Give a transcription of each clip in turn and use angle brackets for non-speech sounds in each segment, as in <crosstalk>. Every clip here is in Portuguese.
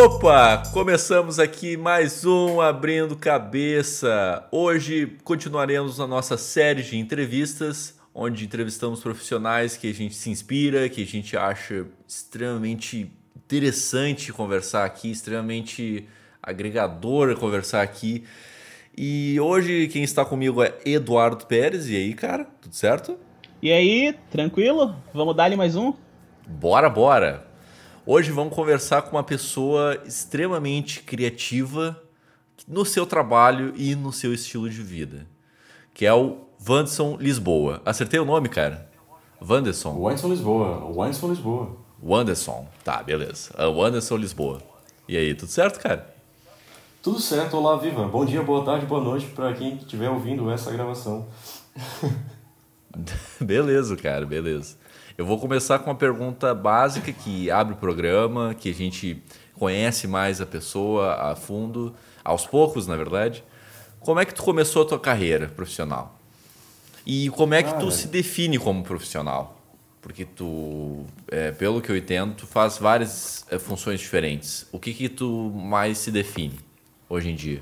Opa, começamos aqui mais um Abrindo Cabeça. Hoje continuaremos a nossa série de entrevistas, onde entrevistamos profissionais que a gente se inspira, que a gente acha extremamente interessante conversar aqui, extremamente agregador conversar aqui. E hoje quem está comigo é Eduardo Pérez. E aí, cara, tudo certo? E aí, tranquilo? Vamos dar-lhe mais um? Bora, bora! Hoje vamos conversar com uma pessoa extremamente criativa no seu trabalho e no seu estilo de vida, que é o Wanderson Lisboa. Acertei o nome, cara? Wanderson. Wanderson Lisboa. Wanderson Lisboa. Wanderson. Tá, beleza. Uh, Wanderson Lisboa. E aí, tudo certo, cara? Tudo certo. Olá, Viva. Bom dia, boa tarde, boa noite para quem estiver ouvindo essa gravação. <laughs> beleza, cara, beleza. Eu vou começar com uma pergunta básica que abre o programa, que a gente conhece mais a pessoa a fundo, aos poucos, na verdade. Como é que tu começou a tua carreira profissional? E como é que tu se define como profissional? Porque tu, é, pelo que eu entendo, tu faz várias é, funções diferentes. O que que tu mais se define hoje em dia?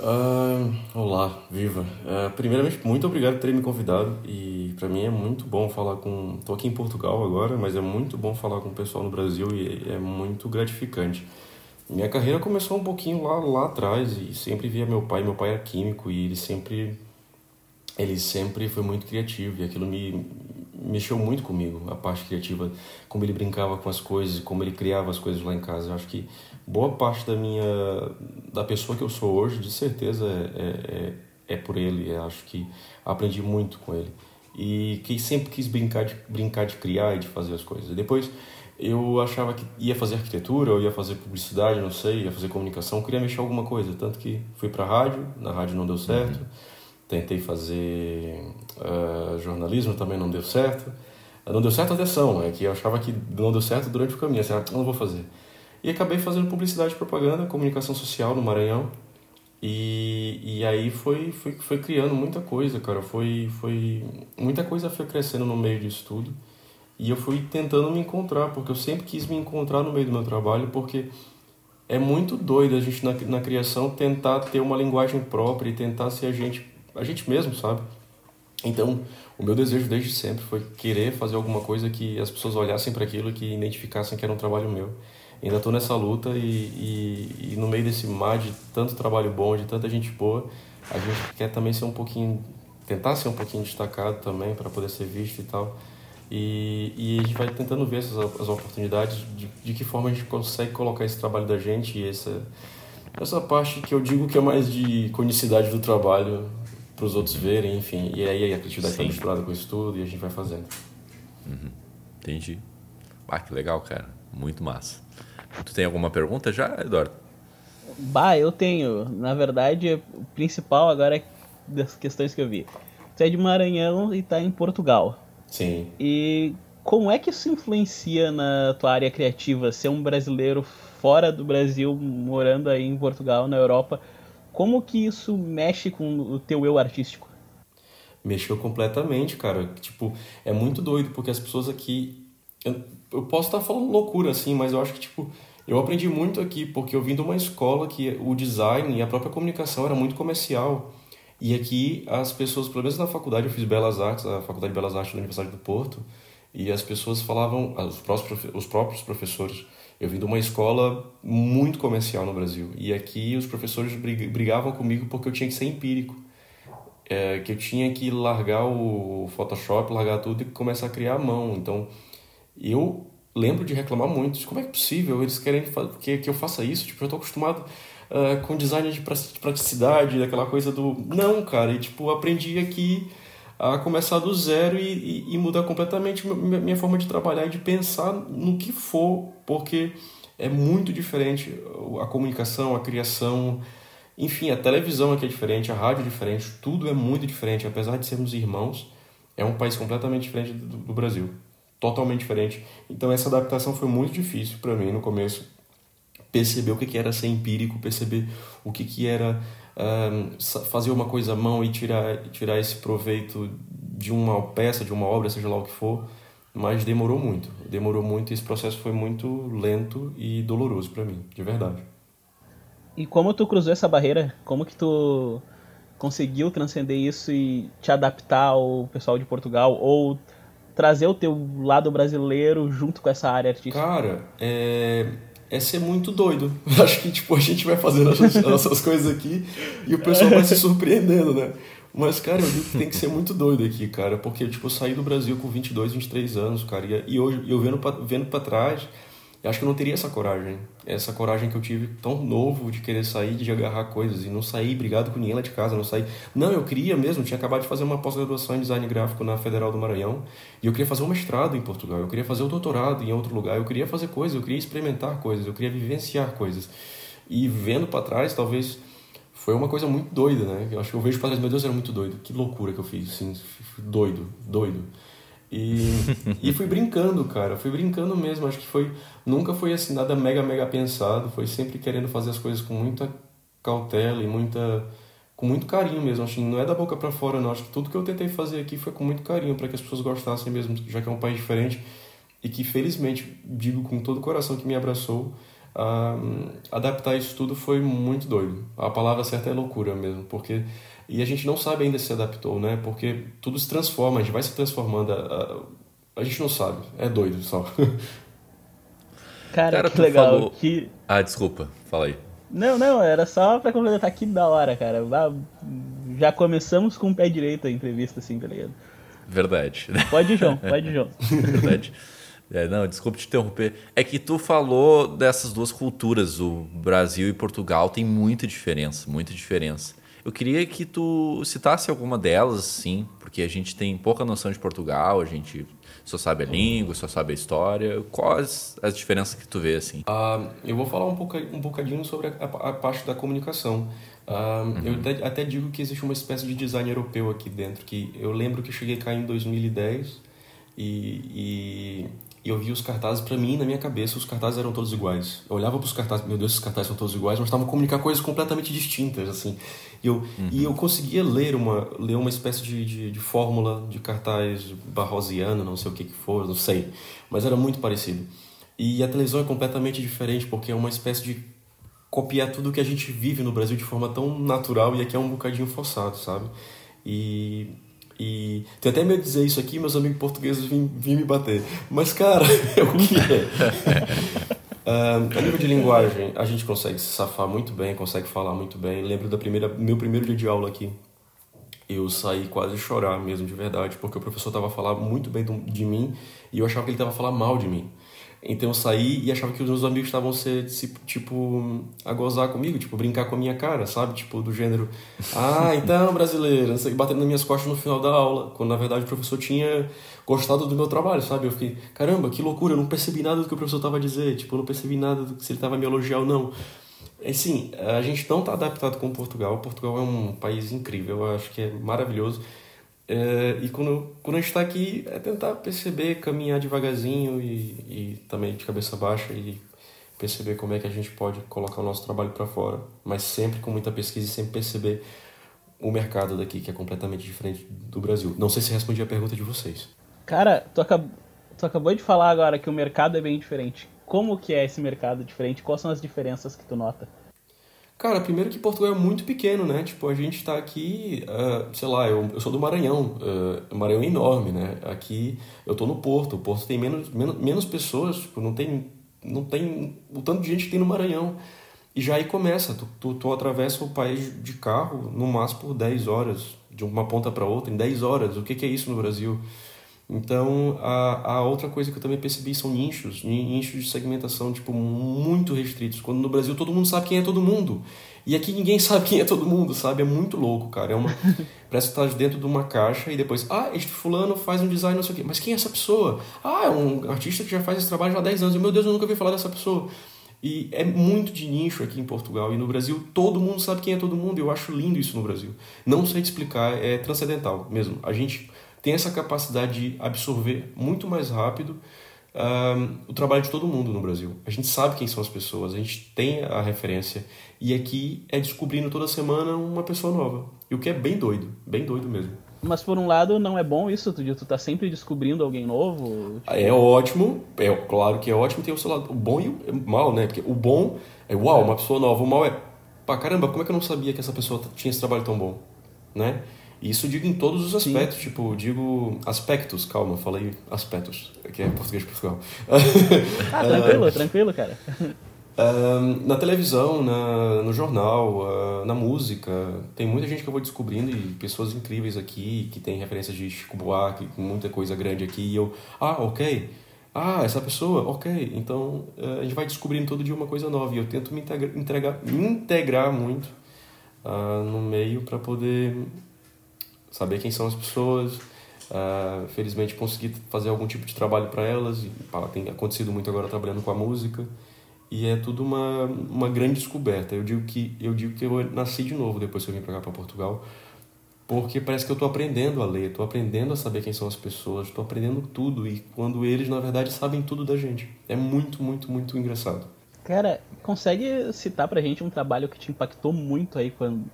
Uh, olá, viva. Uh, primeiramente, muito obrigado por ter me convidado e para mim é muito bom falar com. Estou aqui em Portugal agora, mas é muito bom falar com o pessoal no Brasil e é muito gratificante. Minha carreira começou um pouquinho lá, lá atrás e sempre via meu pai. Meu pai era químico e ele sempre ele sempre foi muito criativo e aquilo me mexeu muito comigo, a parte criativa, como ele brincava com as coisas, como ele criava as coisas lá em casa. Eu acho que boa parte da minha da pessoa que eu sou hoje de certeza é, é, é por ele. Eu acho que aprendi muito com ele. E que sempre quis brincar de brincar de criar e de fazer as coisas. Depois eu achava que ia fazer arquitetura ou ia fazer publicidade não sei ia fazer comunicação queria mexer alguma coisa. Tanto que fui para rádio na rádio não deu certo. Uhum. Tentei fazer uh, jornalismo também não deu certo não deu certo atenção é que eu achava que não deu certo durante o caminho assim, ah, não vou fazer e acabei fazendo publicidade e propaganda, comunicação social no Maranhão. E, e aí foi, foi, foi criando muita coisa, cara. Foi, foi muita coisa foi crescendo no meio disso tudo. E eu fui tentando me encontrar, porque eu sempre quis me encontrar no meio do meu trabalho, porque é muito doido a gente na, na criação tentar ter uma linguagem própria e tentar ser a gente, a gente mesmo, sabe? Então, o meu desejo desde sempre foi querer fazer alguma coisa que as pessoas olhassem para aquilo e que identificassem que era um trabalho meu ainda estou nessa luta e, e, e, no meio desse mar de tanto trabalho bom, de tanta gente boa, a gente quer também ser um pouquinho, tentar ser um pouquinho destacado também para poder ser visto e tal. E, e a gente vai tentando ver essas as oportunidades, de, de que forma a gente consegue colocar esse trabalho da gente e essa, essa parte que eu digo que é mais de conhecidade do trabalho para os outros verem, enfim. E aí a criatividade está misturada com isso tudo e a gente vai fazendo. Uhum. Entendi. Ah, que legal, cara. Muito massa. Tu tem alguma pergunta já, Eduardo? Bah, eu tenho. Na verdade, o principal agora é das questões que eu vi. Tu é de Maranhão e tá em Portugal. Sim. E como é que isso influencia na tua área criativa? Ser um brasileiro fora do Brasil, morando aí em Portugal, na Europa, como que isso mexe com o teu eu artístico? Mexeu completamente, cara. Tipo, é muito doido, porque as pessoas aqui eu, eu posso estar falando loucura assim, mas eu acho que tipo eu aprendi muito aqui porque eu vim de uma escola que o design e a própria comunicação era muito comercial. E aqui as pessoas, pelo menos na faculdade, eu fiz Belas Artes, a Faculdade de Belas Artes da Universidade do Porto, e as pessoas falavam, os próprios, os próprios professores, eu vim de uma escola muito comercial no Brasil, e aqui os professores brigavam comigo porque eu tinha que ser empírico. É, que eu tinha que largar o Photoshop, largar tudo e começar a criar à mão. Então, eu lembro de reclamar muito. Como é é possível? Eles querem que, que eu faça isso? Tipo, eu tô acostumado uh, com design de praticidade, daquela coisa do... Não, cara. E, tipo, aprendi aqui a começar do zero e, e, e mudar completamente minha, forma de trabalhar e de pensar no que for, porque é muito diferente a comunicação, a criação, enfim, a televisão aqui é diferente, a rádio é diferente, tudo é muito diferente. Apesar de sermos irmãos, é um país completamente diferente do, do Brasil totalmente diferente. Então essa adaptação foi muito difícil para mim no começo. Perceber o que era ser empírico, perceber o que era um, fazer uma coisa à mão e tirar, tirar esse proveito de uma peça, de uma obra, seja lá o que for. mas demorou muito. Demorou muito e esse processo foi muito lento e doloroso para mim, de verdade. E como tu cruzou essa barreira? Como que tu conseguiu transcender isso e te adaptar ao pessoal de Portugal ou trazer o teu lado brasileiro junto com essa área artística? Cara, é, é ser muito doido. <laughs> Acho que tipo a gente vai fazendo as nossas coisas aqui e o pessoal vai se surpreendendo, né? Mas, cara, eu digo que tem que ser muito doido aqui, cara, porque, tipo, eu saí do Brasil com 22, 23 anos, cara, e, hoje, eu vendo vendo pra trás, eu acho que eu não teria essa coragem. Essa coragem que eu tive tão novo de querer sair, de agarrar coisas e não sair brigado com ninguém lá de casa, não sair. Não, eu queria mesmo, tinha acabado de fazer uma pós-graduação em design gráfico na Federal do Maranhão e eu queria fazer um mestrado em Portugal, eu queria fazer o doutorado em outro lugar, eu queria fazer coisas, eu queria experimentar coisas, eu queria vivenciar coisas. E vendo para trás, talvez foi uma coisa muito doida, né? Eu acho que eu vejo para trás, meu Deus, era muito doido. Que loucura que eu fiz, assim, doido, doido. E, e fui brincando, cara. Fui brincando mesmo. Acho que foi. Nunca foi assim nada mega, mega pensado. Foi sempre querendo fazer as coisas com muita cautela e muita. com muito carinho mesmo. Acho que não é da boca para fora, não. Acho que tudo que eu tentei fazer aqui foi com muito carinho para que as pessoas gostassem mesmo, já que é um país diferente. E que felizmente, digo com todo o coração que me abraçou, uh, adaptar isso tudo foi muito doido. A palavra certa é loucura mesmo, porque e a gente não sabe ainda se adaptou, né? Porque tudo se transforma, a gente vai se transformando. A, a gente não sabe, é doido só. <laughs> Cara, cara que legal. Falou... Que... Ah, desculpa, fala aí. Não, não, era só pra complementar que da hora, cara. Já começamos com o pé direito a entrevista, assim, tá ligado? Verdade. Pode ir, João, <laughs> pode ir, João. Verdade. É, não, desculpe te interromper. É que tu falou dessas duas culturas, o Brasil e Portugal, tem muita diferença, muita diferença. Eu queria que tu citasse alguma delas, sim, porque a gente tem pouca noção de Portugal, a gente só sabe a língua, só sabe a história. Quais as diferenças que tu vê, assim? Uh, eu vou falar um, pouca, um bocadinho sobre a, a parte da comunicação. Uh, uhum. Eu até, até, digo que existe uma espécie de design europeu aqui dentro, que eu lembro que cheguei cá em 2010 e, e e eu vi os cartazes, para mim, na minha cabeça, os cartazes eram todos iguais. Eu olhava para os cartazes, meu Deus, esses cartazes são todos iguais, mas estavam comunicar coisas completamente distintas, assim. E eu, uhum. e eu conseguia ler uma, ler uma espécie de, de, de, fórmula de cartaz barrosiano, não sei o que que for, não sei. Mas era muito parecido. E a televisão é completamente diferente, porque é uma espécie de copiar tudo que a gente vive no Brasil de forma tão natural e aqui é um bocadinho forçado, sabe? E e tenho até medo de dizer isso aqui, meus amigos portugueses vêm, vêm me bater. Mas, cara, <laughs> é o que é. Uh, <laughs> a nível de linguagem, a gente consegue se safar muito bem, consegue falar muito bem. Lembro da primeira, meu primeiro dia de aula aqui. Eu saí quase chorar mesmo, de verdade, porque o professor estava a falar muito bem de mim e eu achava que ele estava a falar mal de mim. Então eu saí e achava que os meus amigos estavam se, tipo, a gozar comigo, tipo, brincar com a minha cara, sabe? Tipo, do gênero, ah, <laughs> então, brasileiro, não sei, batendo nas minhas costas no final da aula, quando na verdade o professor tinha gostado do meu trabalho, sabe? Eu fiquei, caramba, que loucura, eu não percebi nada do que o professor estava a dizer, tipo, eu não percebi nada do que se ele estava a me elogiar ou não. Assim, a gente não está adaptado com Portugal. Portugal é um país incrível, eu acho que é maravilhoso. É, e quando, quando a gente está aqui, é tentar perceber, caminhar devagarzinho e, e também de cabeça baixa e perceber como é que a gente pode colocar o nosso trabalho para fora, mas sempre com muita pesquisa e sempre perceber o mercado daqui, que é completamente diferente do Brasil. Não sei se respondi a pergunta de vocês. Cara, tu, acab... tu acabou de falar agora que o mercado é bem diferente. Como que é esse mercado diferente? Quais são as diferenças que tu nota? Cara, primeiro que Portugal é muito pequeno, né? Tipo, a gente tá aqui, uh, sei lá, eu, eu sou do Maranhão, uh, Maranhão é enorme, né? Aqui eu tô no Porto, o Porto tem menos, menos, menos pessoas, tipo, não tem, não tem o tanto de gente que tem no Maranhão. E já aí começa, tu, tu, tu atravessa o país de carro no máximo por 10 horas, de uma ponta para outra, em 10 horas. O que, que é isso no Brasil? Então, a, a outra coisa que eu também percebi são nichos, nichos de segmentação, tipo, muito restritos. Quando no Brasil todo mundo sabe quem é todo mundo. E aqui ninguém <laughs> sabe quem é todo mundo, sabe? É muito louco, cara. É uma... <laughs> Parece que tá dentro de uma caixa e depois, ah, este fulano faz um design, não sei o quê. Mas quem é essa pessoa? Ah, é um artista que já faz esse trabalho já há 10 anos. E, meu Deus, eu nunca ouvi falar dessa pessoa. E é muito de nicho aqui em Portugal. E no Brasil, todo mundo sabe quem é todo mundo. Eu acho lindo isso no Brasil. Não sei te explicar, é transcendental mesmo. A gente tem essa capacidade de absorver muito mais rápido um, o trabalho de todo mundo no Brasil. A gente sabe quem são as pessoas, a gente tem a referência e aqui é descobrindo toda semana uma pessoa nova. E o que é bem doido, bem doido mesmo. Mas por um lado não é bom isso, tu, tu tá sempre descobrindo alguém novo? Tipo... É ótimo, é claro que é ótimo, tem o seu lado o bom e o mal, né? Porque o bom é uau, é. uma pessoa nova, o mal é pá, caramba, como é que eu não sabia que essa pessoa tinha esse trabalho tão bom, né? E isso digo em todos os aspectos, Sim. tipo, digo aspectos, calma, falei aspectos, que é português de Portugal. ah, <laughs> tranquilo, tranquilo, cara. Uh, na televisão, na, no jornal, uh, na música, tem muita gente que eu vou descobrindo e pessoas incríveis aqui, que tem referências de Chico Buarque, muita coisa grande aqui, e eu, ah, ok, ah, essa pessoa, ok, então uh, a gente vai descobrindo todo dia uma coisa nova, e eu tento me integra, entregar, me integrar muito no meio para poder saber quem são as pessoas, felizmente conseguir fazer algum tipo de trabalho para elas, e tem acontecido muito agora trabalhando com a música, e é tudo uma, uma grande descoberta. Eu digo que eu digo que eu nasci de novo depois que eu vim para cá para Portugal, porque parece que eu estou aprendendo a ler, estou aprendendo a saber quem são as pessoas, estou aprendendo tudo e quando eles na verdade sabem tudo da gente. É muito, muito, muito engraçado. Cara, consegue citar pra gente um trabalho que te impactou muito aí quando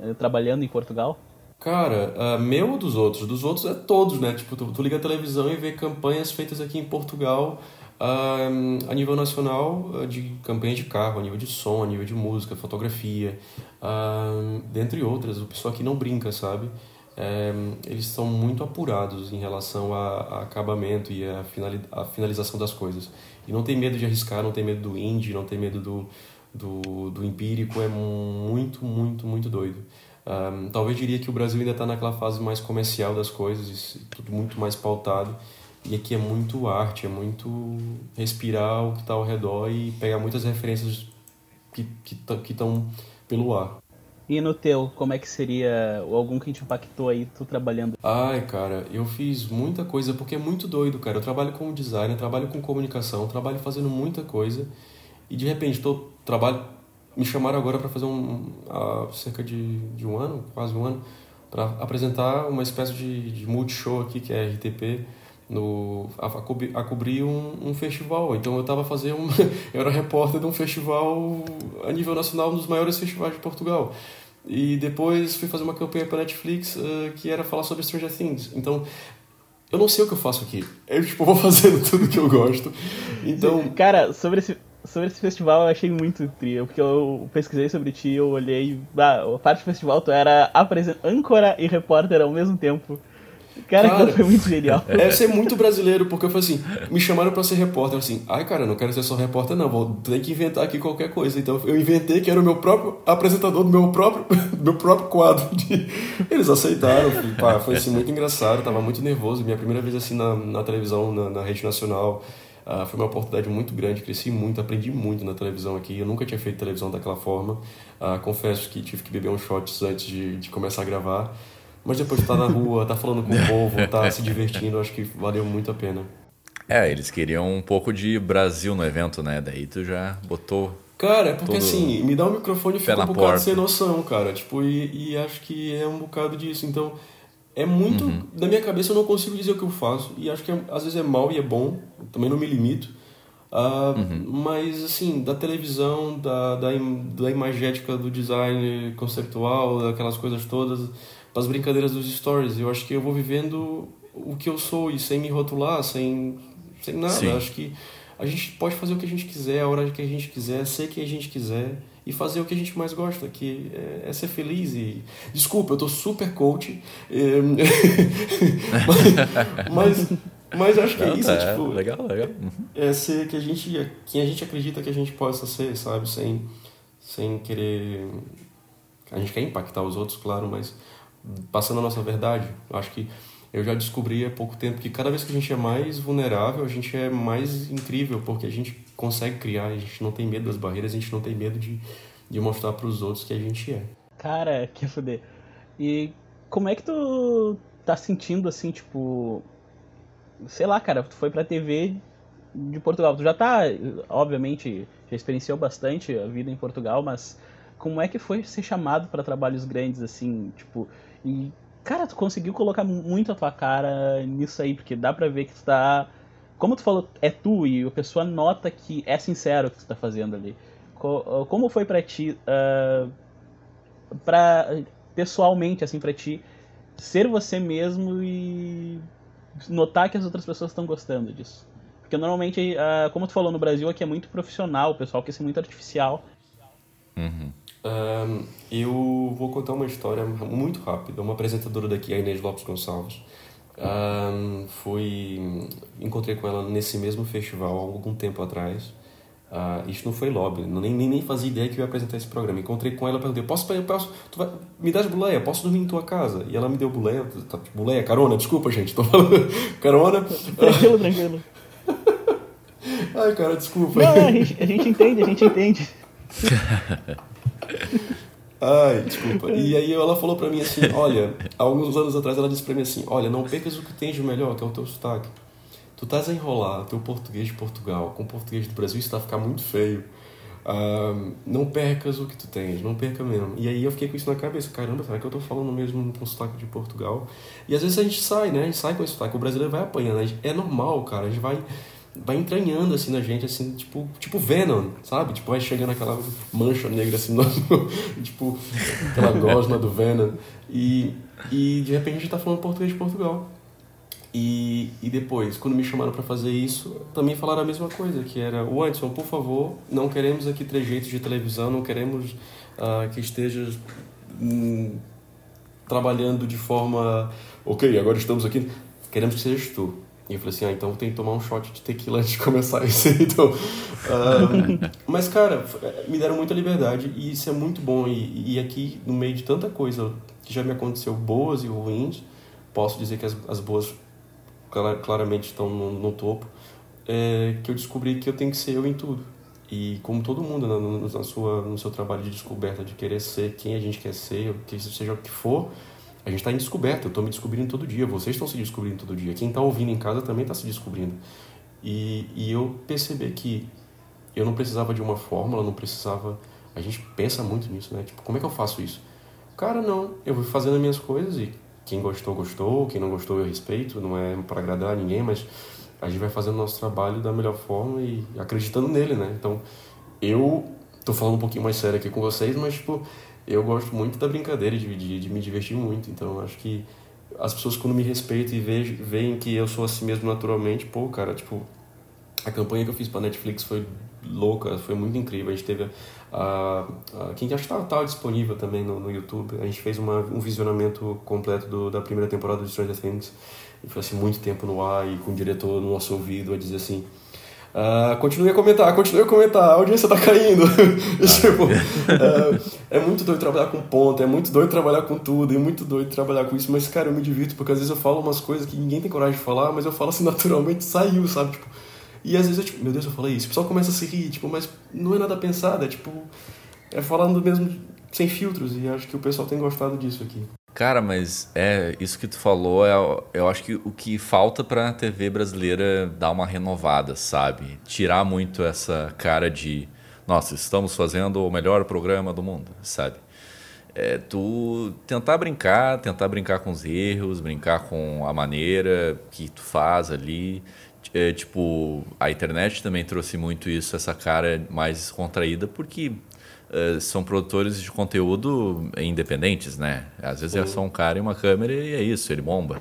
eh, trabalhando em Portugal? Cara, uh, meu ou dos outros? Dos outros é todos, né? Tipo, tu, tu liga a televisão e vê campanhas feitas aqui em Portugal Uh, a nível nacional, uh, de campanha de carro, a nível de som, a nível de música, fotografia, dentre outras. O pessoal aqui não brinca, sabe? Uh, eles são muito apurados em relação a, a acabamento e a, finali a, finalização das coisas. E não tem medo de arriscar, não tem medo do indie, não tem medo do, do, do empírico. É muito, muito, muito doido. Talvez diria que o Brasil ainda está naquela fase mais comercial das coisas, tudo muito mais pautado. E aqui é muito arte, é muito respirar o que está ao redor e pegar muitas referências que estão que, que pelo ar. E no teu, como é que seria algum que te impactou aí, tu trabalhando? Ai, cara, eu fiz muita coisa porque é muito doido, cara. Eu trabalho como designer, trabalho com comunicação, trabalho fazendo muita coisa e de repente tô trabalho me chamaram agora para fazer um há cerca de, de um ano, quase um ano, para apresentar uma espécie de, de multishow aqui que é RTP no, a, a cobrir um, um, festival. Então eu estava fazendo, um, <laughs> eu era repórter de um festival a nível nacional, um dos maiores festivais de Portugal. E depois fui fazer uma campanha para Netflix uh, que era falar sobre Stranger Things. Então eu não sei o que eu faço aqui. Eu tipo vou <laughs> fazendo tudo que eu gosto. Então, cara, sobre esse sobre esse festival eu achei muito trio, porque eu pesquisei sobre ti, eu olhei, ah, a parte do festival tu era âncora e repórter ao mesmo tempo. Cara, cara foi muito genial. <laughs> Deve ser muito brasileiro, porque eu falei assim, me chamaram pra ser repórter, assim, ai cara, não quero ser só repórter não, vou ter que inventar aqui qualquer coisa. Então eu inventei que era o meu próprio apresentador do meu próprio, <laughs> meu próprio quadro. De... <laughs> Eles aceitaram, pá, foi assim, muito engraçado, tava muito nervoso, minha primeira vez assim na, na televisão, na, na rede nacional. Uh, foi uma oportunidade muito grande, cresci muito, aprendi muito na televisão aqui. Eu nunca tinha feito televisão daquela forma. Uh, confesso que tive que beber uns shots antes de, de começar a gravar. Mas depois de estar na <laughs> rua, tá falando com o povo, tá se divertindo, acho que valeu muito a pena. É, eles queriam um pouco de Brasil no evento, né? Daí tu já botou. Cara, é porque assim, me dá um microfone e fica um bocado porta. sem noção, cara. Tipo, e, e, acho que é um bocado disso. Então, é muito. Uhum. Na minha cabeça eu não consigo dizer o que eu faço. E acho que é, às vezes é mal e é bom. Também não me limito. Uh, uhum. Mas, assim, da televisão, da, da, da imagética do design conceptual, daquelas coisas todas as brincadeiras dos stories. Eu acho que eu vou vivendo o que eu sou e sem me rotular, sem, sem nada. Sim. Acho que a gente pode fazer o que a gente quiser, a hora que a gente quiser, ser quem a gente quiser e fazer o que a gente mais gosta, que é, é ser feliz e... Desculpa, eu tô super coach, é... <laughs> mas, mas acho que é isso, tá, tipo... Legal, legal. Uhum. É ser que a gente, quem a gente acredita que a gente possa ser, sabe? Sem, sem querer... A gente quer impactar os outros, claro, mas passando a nossa verdade. Acho que eu já descobri há pouco tempo que cada vez que a gente é mais vulnerável, a gente é mais incrível, porque a gente consegue criar, a gente não tem medo das barreiras, a gente não tem medo de, de mostrar para os outros que a gente é. Cara, <laughs> que foder. E como é que tu tá sentindo assim, tipo, sei lá, cara, tu foi pra TV de Portugal, tu já tá, obviamente, já experienciou bastante a vida em Portugal, mas como é que foi ser chamado para trabalhos grandes assim, tipo, e, cara, tu conseguiu colocar muito a tua cara nisso aí, porque dá pra ver que tu tá. Como tu falou, é tu e a pessoa nota que é sincero o que tu tá fazendo ali. Como foi para ti, uh, pra, pessoalmente, assim, para ti, ser você mesmo e notar que as outras pessoas estão gostando disso. Porque normalmente, uh, como tu falou no Brasil, aqui é muito profissional, o pessoal quer ser muito artificial. Uhum. Um, eu vou contar uma história muito rápida. Uma apresentadora daqui, a Inês Lopes Gonçalves, um, foi encontrei com ela nesse mesmo festival há algum tempo atrás. Uh, isso não foi lobby, nem, nem, nem fazia ideia que eu ia apresentar esse programa. Encontrei com ela e perguntei: posso, posso tu vai, me dá boleia? Posso dormir em tua casa? E ela me deu boleia, tá, boleia, carona, desculpa, gente, tô falando <laughs> carona. Tranquilo, tranquilo. Ai, cara, desculpa. Não, a gente, a gente entende, a gente entende. <laughs> Ai, desculpa. E aí ela falou pra mim assim, olha, alguns anos atrás ela disse pra mim assim, olha, não percas o que tens de melhor, que é o teu sotaque. Tu estás a enrolar teu português de Portugal com o português do Brasil, isso vai ficar muito feio. Uh, não percas o que tu tens, não perca mesmo. E aí eu fiquei com isso na cabeça, caramba, será que eu tô falando mesmo com sotaque de Portugal? E às vezes a gente sai, né? A gente sai com esse sotaque, o brasileiro vai apanhando, é normal, cara, a gente vai vai entranhando assim na gente, assim, tipo, tipo Venom, sabe? Tipo, vai chegando aquela mancha negra assim, no, <laughs> tipo, aquela gosma do Venom. E, e de repente a gente tá falando português de Portugal. E, e depois, quando me chamaram para fazer isso, também falaram a mesma coisa, que era, Anderson, por favor, não queremos aqui trejeitos de televisão, não queremos uh, que estejas hum, trabalhando de forma, ok, agora estamos aqui, queremos que sejas tu. E eu falei assim, ah, então tem que tomar um shot de tequila antes de começar isso <laughs> então... Um, mas, cara, me deram muita liberdade e isso é muito bom. E, e aqui, no meio de tanta coisa que já me aconteceu, boas e ruins, posso dizer que as, as boas claramente estão no, no topo, é que eu descobri que eu tenho que ser eu em tudo. E como todo mundo na, na sua, no seu trabalho de descoberta, de querer ser quem a gente quer ser, seja o que for, a gente está em descoberta. Eu estou me descobrindo todo dia, vocês estão se descobrindo todo dia. Quem está ouvindo em casa também está se descobrindo. E, e eu percebi que eu não precisava de uma fórmula, não precisava. A gente pensa muito nisso, né? Tipo, como é que eu faço isso? Cara, não. Eu vou fazendo as minhas coisas e quem gostou, gostou. Quem não gostou, eu respeito. Não é para agradar ninguém, mas a gente vai fazendo nosso trabalho da melhor forma e acreditando nele, né? Então, eu tô falando um pouquinho mais sério aqui com vocês, mas, tipo, eu gosto muito da brincadeira, de, de, de me divertir muito. Então, acho que as pessoas, quando me respeitam e veem que eu sou assim mesmo naturalmente, pô, cara, tipo, a campanha que eu fiz para Netflix foi louca, foi muito incrível. A gente teve a, a quem acho que estava tá, tá disponível também no, no YouTube. A gente fez uma, um visionamento completo do, da primeira temporada de Stranger Things. E foi assim muito tempo no ar e com o diretor no nosso ouvido a dizer assim: Uh, continue a comentar, continue a comentar, a audiência tá caindo. <laughs> e, tipo, uh, é muito doido trabalhar com ponta, é muito doido trabalhar com tudo, é muito doido trabalhar com isso, mas, cara, eu me divirto, porque às vezes eu falo umas coisas que ninguém tem coragem de falar, mas eu falo assim <laughs> naturalmente, saiu, sabe? Tipo, e às vezes eu, tipo, meu Deus, eu falei isso, o pessoal começa a se rir, tipo, mas não é nada pensado, é tipo, é falando mesmo sem filtros, e acho que o pessoal tem gostado disso aqui. Cara, mas é isso que tu falou, é, eu acho que o que falta para a TV brasileira dar uma renovada, sabe? Tirar muito essa cara de, nossa, estamos fazendo o melhor programa do mundo, sabe? É, tu tentar brincar, tentar brincar com os erros, brincar com a maneira que tu faz ali. É, tipo, a internet também trouxe muito isso, essa cara mais contraída, porque uh, são produtores de conteúdo independentes, né? Às vezes é só um cara e uma câmera e é isso, ele bomba.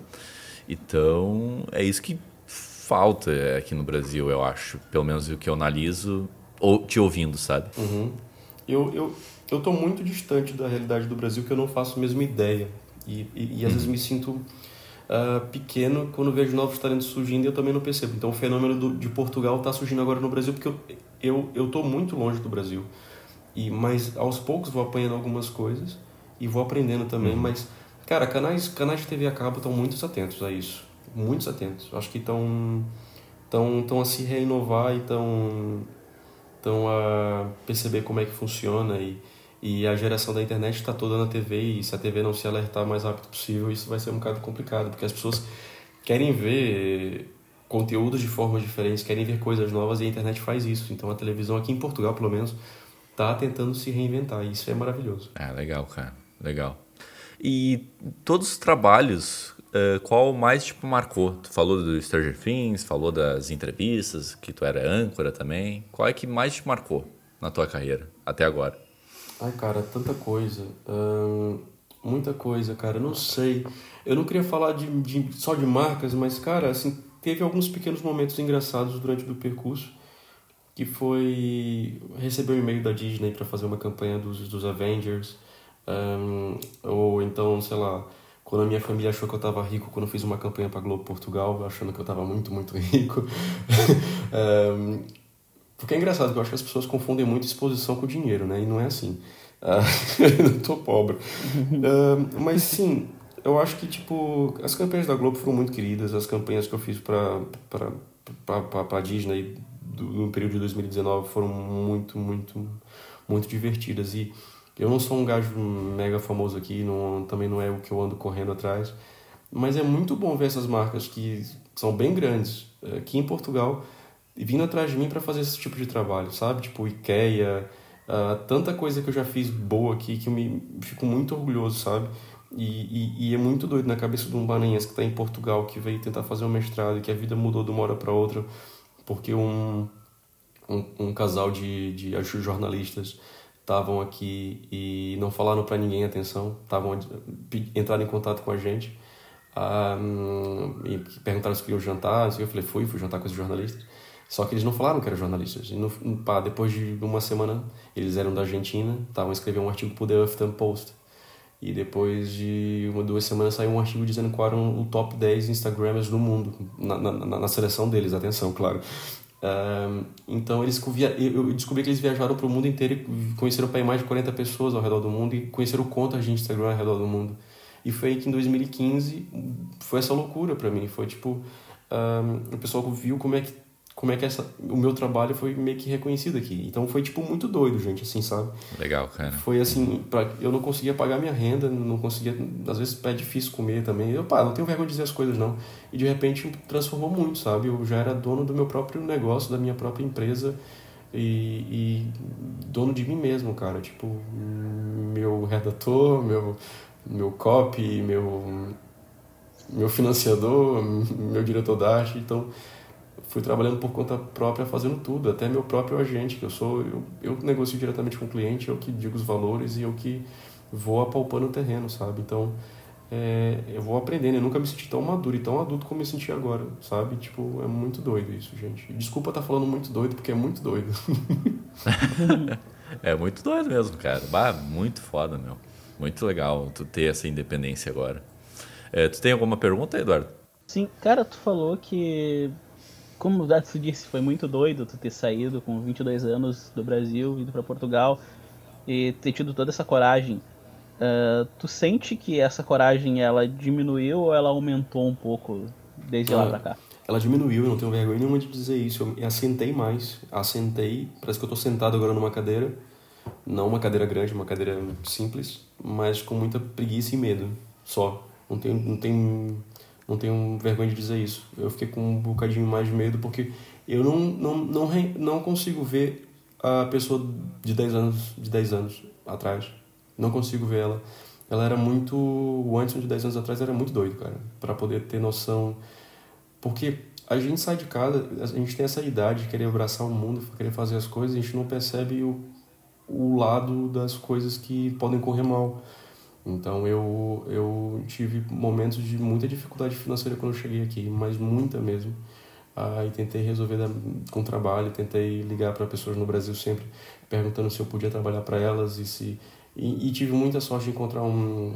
Então, é isso que falta aqui no Brasil, eu acho. Pelo menos o que eu analiso, ou te ouvindo, sabe? Uhum. Eu, eu, eu tô muito distante da realidade do Brasil, que eu não faço a mesma ideia. E, e, e às uhum. vezes me sinto uh, pequeno quando vejo novos talentos surgindo e eu também não percebo. Então o fenômeno do, de Portugal está surgindo agora no Brasil porque eu, eu, eu tô muito longe do Brasil. E, mas aos poucos vou apanhando algumas coisas e vou aprendendo também. Uhum. Mas, cara, canais, canais de TV a cabo estão muito atentos a isso. Muitos atentos. Acho que estão tão, tão a se reinovar e estão tão a perceber como é que funciona. E, e a geração da internet está toda na TV. E se a TV não se alertar o mais rápido possível, isso vai ser um bocado complicado. Porque as pessoas querem ver conteúdos de formas diferentes, querem ver coisas novas e a internet faz isso. Então a televisão aqui em Portugal, pelo menos tá tentando se reinventar. E isso é maravilhoso. É, legal, cara. Legal. E todos os trabalhos, uh, qual mais tipo marcou? Tu falou do Stranger Things, falou das entrevistas, que tu era âncora também. Qual é que mais te marcou na tua carreira até agora? Ai, cara, tanta coisa. Um, Muita coisa, cara. Não sei. Eu não queria falar de, de, só de marcas, mas, cara, assim, teve alguns pequenos momentos engraçados durante o percurso, que foi receber um e-mail da Disney para fazer uma campanha dos, dos Avengers, um, ou então, sei lá, quando a minha família achou que eu estava rico quando eu fiz uma campanha para Globo Portugal, achando que eu estava muito, muito <laughs> rico. um, porque é engraçado, eu acho que as pessoas confundem muito exposição com dinheiro, né? E não é assim. Uh, <laughs> eu tô pobre. Uh, mas sim, eu acho que, tipo, as campanhas da Globo foram muito queridas, as campanhas que eu fiz para para Disney do, no período de 2019 foram muito, muito, muito divertidas. E eu não sou um gajo mega famoso aqui, não, também não é o que eu ando correndo atrás, mas é muito bom ver essas marcas que são bem grandes aqui em Portugal vindo atrás de mim para fazer esse tipo de trabalho, sabe? Tipo IKEA, uh, tanta coisa que eu já fiz boa aqui que eu me fico muito orgulhoso, sabe? E, e, e, é muito doido na cabeça de um banense que está em Portugal, que veio tentar fazer um mestrado, que a vida mudou de uma hora para outra, porque um, um, um casal de, de jornalistas estavam aqui e não falaram para ninguém atenção, estavam entraram em contato com a gente um, e perguntaram se queriam jantar, eu falei, fui, fui jantar com os jornalistas. Só que eles não falaram que eram jornalistas. E no, pá, depois de uma semana, eles eram da Argentina, estavam escrevendo um artigo para o The Huffington Post. E depois de uma, duas semanas saiu um artigo dizendo qual eram o top 10 Instagramers do mundo, na, na, na seleção deles, atenção, claro. Então eles eu descobri que eles viajaram para o mundo inteiro e conheceram para mais de 40 pessoas ao redor do mundo e conheceram contas de Instagram ao redor do mundo. E foi aí que em 2015 foi essa loucura para mim. Foi tipo, uh, o pessoal viu como é que como é que essa, o meu trabalho foi meio que reconhecido aqui. Então foi tipo muito doido, gente, assim, sabe? Legal, cara. Foi assim, pra, eu não conseguia pagar minha renda, não conseguia, às vezes é difícil comer também. Eu, pá, não tenho vergonha de dizer as coisas não. E de repente transformou muito, sabe? Eu já era dono do meu próprio negócio, da minha própria empresa e, e dono de mim mesmo, cara. Tipo, meu redator, meu meu copy, meu meu financiador, meu diretor da arte, então fui trabalhando por conta própria, fazendo tudo, até meu próprio agente, que eu sou, eu, eu negocio diretamente com o cliente, eu que digo os valores e eu que vou apalpando o terreno, sabe? Então, é, eu vou aprendendo, eu nunca me senti tão maduro e tão adulto como me senti agora, sabe? Tipo, é muito doido isso, gente. Desculpa estar tá falando muito doido, porque é muito doido. <laughs> é muito doido mesmo, cara. Bah, muito foda, meu. Muito legal tu ter essa independência agora. É, tu tem alguma pergunta, Eduardo? Sim, cara, tu falou que como o Datsu disse, foi muito doido tu ter saído com 22 anos do Brasil, ido para Portugal e ter tido toda essa coragem. Uh, tu sente que essa coragem ela diminuiu ou ela aumentou um pouco desde ela, lá pra cá? Ela diminuiu, eu não tenho vergonha nenhuma de dizer isso. Eu assentei mais, assentei, parece que eu tô sentado agora numa cadeira, não uma cadeira grande, uma cadeira simples, mas com muita preguiça e medo, só. Não tem, não tem não tenho vergonha de dizer isso. Eu fiquei com um bocadinho mais de medo porque eu não, não, não, não consigo ver a pessoa de 10 anos, de 10 anos atrás. Não consigo ver ela. Ela era muito. O Anderson de 10 anos atrás era muito doido, cara. para poder ter noção. Porque a gente sai de casa, a gente tem essa idade de querer abraçar o mundo, querer fazer as coisas, a gente não percebe o, o lado das coisas que podem correr mal. Então eu, eu tive momentos de muita dificuldade financeira quando eu cheguei aqui, mas muita mesmo. Ah, e tentei resolver com trabalho, tentei ligar para pessoas no Brasil sempre perguntando se eu podia trabalhar para elas e se e, e, tive muita sorte de encontrar um,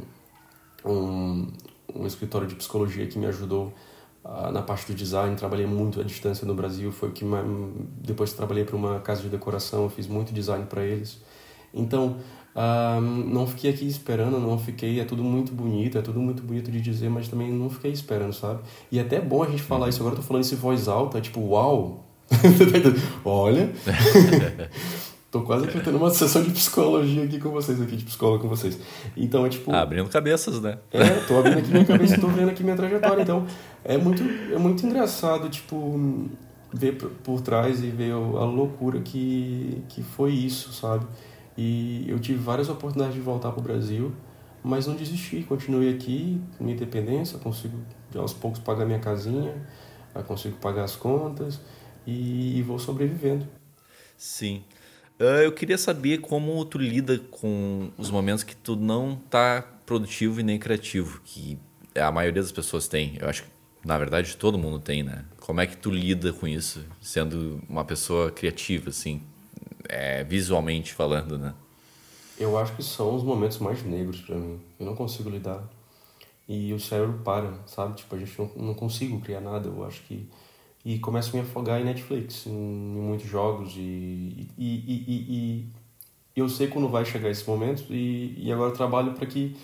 um, um escritório de psicologia que me ajudou ah, na parte do design. Trabalhei muito à distância no Brasil, foi que depois trabalhei para uma casa de decoração, fiz muito design para eles. Então não fiquei aqui esperando, não fiquei. É tudo muito bonito, é tudo muito bonito de dizer, mas também não fiquei esperando, sabe? E é até bom a gente falar isso. Agora eu tô falando isso em voz alta, tipo, uau! <laughs> Olha! <laughs> tô quase tendo uma sessão de psicologia aqui com vocês, aqui de psicólogo com vocês. Então é tipo. Abrindo cabeças, né? É, tô abrindo aqui minha cabeça e tô vendo aqui minha trajetória. Então é muito, é muito engraçado, tipo, ver por, por trás e ver a loucura que, que foi isso, sabe? E eu tive várias oportunidades de voltar para o Brasil, mas não desisti, continuei aqui, minha independência, consigo aos poucos pagar minha casinha, consigo pagar as contas e, e vou sobrevivendo. Sim. Uh, eu queria saber como tu lida com os momentos que tu não tá produtivo e nem criativo, que a maioria das pessoas tem. Eu acho que, na verdade, todo mundo tem, né? Como é que tu lida com isso, sendo uma pessoa criativa, assim, é, visualmente falando, né? Eu acho que são os momentos mais negros para mim. Eu não consigo lidar. E o cérebro para, sabe? Tipo, a gente não, não consigo criar nada. Eu acho que. E começo a me afogar em Netflix, em, em muitos jogos. E, e, e, e, eu sei quando vai chegar esse momento. E, e agora trabalho para que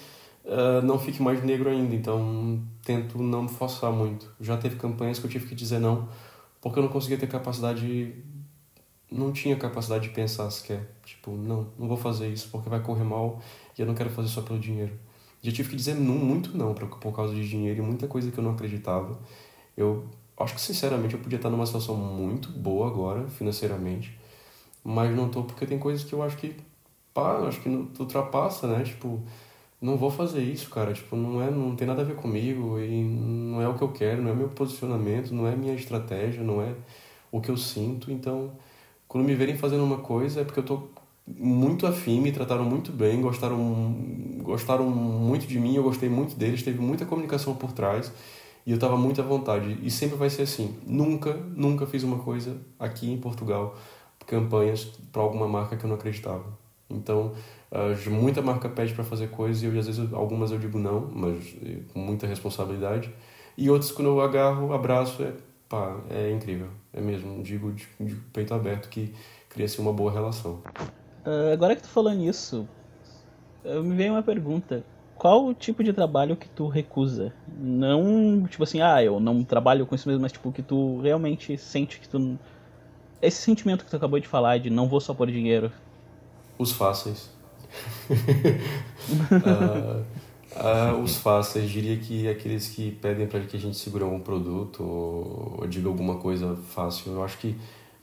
uh, não fique mais negro ainda. Então tento não me forçar muito. Já teve campanhas que eu tive que dizer não, porque eu não conseguia ter capacidade não tinha capacidade de pensar sequer. Tipo, não, não vou fazer isso porque vai correr mal e eu não quero fazer só pelo dinheiro. Já tive que dizer não, muito não por, causa de dinheiro e muita coisa que eu não acreditava. Eu acho que, sinceramente, eu podia estar numa situação muito boa agora, financeiramente, mas não tô porque tem coisas que eu acho que, pá, acho que não, ultrapassa, né? Tipo, não vou fazer isso, cara. Tipo, não, é, não tem nada a ver comigo e não é o que eu quero, não é meu posicionamento, não é minha estratégia, não é o que eu sinto, então quando me verem fazendo uma coisa é porque eu tô muito afim, me trataram muito bem, gostaram, gostaram muito de mim, eu gostei muito deles, teve muita comunicação por trás e eu estava muito à vontade. E sempre vai ser assim. Nunca, nunca fiz uma coisa aqui em Portugal, campanhas para alguma marca que eu não acreditava. Então, muita marca pede para fazer coisas e eu, às vezes algumas eu digo não, mas eh, com muita responsabilidade. E outras, quando eu agarro, abraço, é pá, é incrível. É mesmo, digo de, de peito aberto que cria-se uma boa relação. Uh, agora que tu falou nisso, me veio uma pergunta. Qual o tipo de trabalho que tu recusa? Não, tipo assim, ah, eu não trabalho com isso mesmo, mas tipo, que tu realmente sente que tu. Esse sentimento que tu acabou de falar, de não vou só por dinheiro. Os fáceis. uh, <laughs> Ah, os fáceis, diria que aqueles que pedem para que a gente segure algum produto ou, ou diga alguma coisa fácil. Eu acho que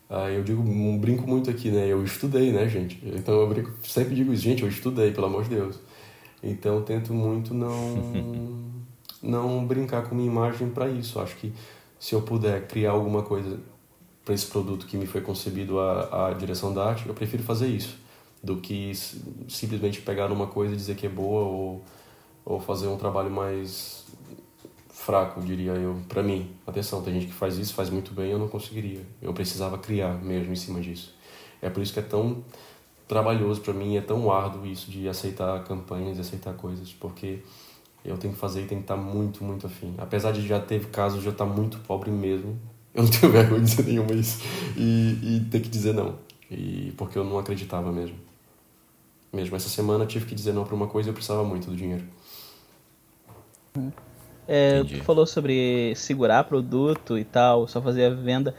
ah, eu digo, um, brinco muito aqui, né? Eu estudei, né, gente? Então eu brinco, sempre digo isso, gente, eu estudei, pelo amor de Deus. Então eu tento muito não <laughs> não brincar com minha imagem para isso. Acho que se eu puder criar alguma coisa para esse produto que me foi concebido a, a direção da arte, eu prefiro fazer isso do que simplesmente pegar uma coisa e dizer que é boa ou ou fazer um trabalho mais fraco, diria eu, para mim. Atenção, tem gente que faz isso, faz muito bem, eu não conseguiria. Eu precisava criar mesmo em cima disso. É por isso que é tão trabalhoso para mim, é tão árduo isso de aceitar campanhas, aceitar coisas, porque eu tenho que fazer e tenho que estar muito, muito afim. Apesar de já ter casos de eu estar muito pobre mesmo, eu não <laughs> tenho vergonha de dizer nenhuma isso, e, e ter que dizer não, e porque eu não acreditava mesmo. Mesmo essa semana tive que dizer não para uma coisa e eu precisava muito do dinheiro. É, tu falou sobre segurar produto e tal, só fazer a venda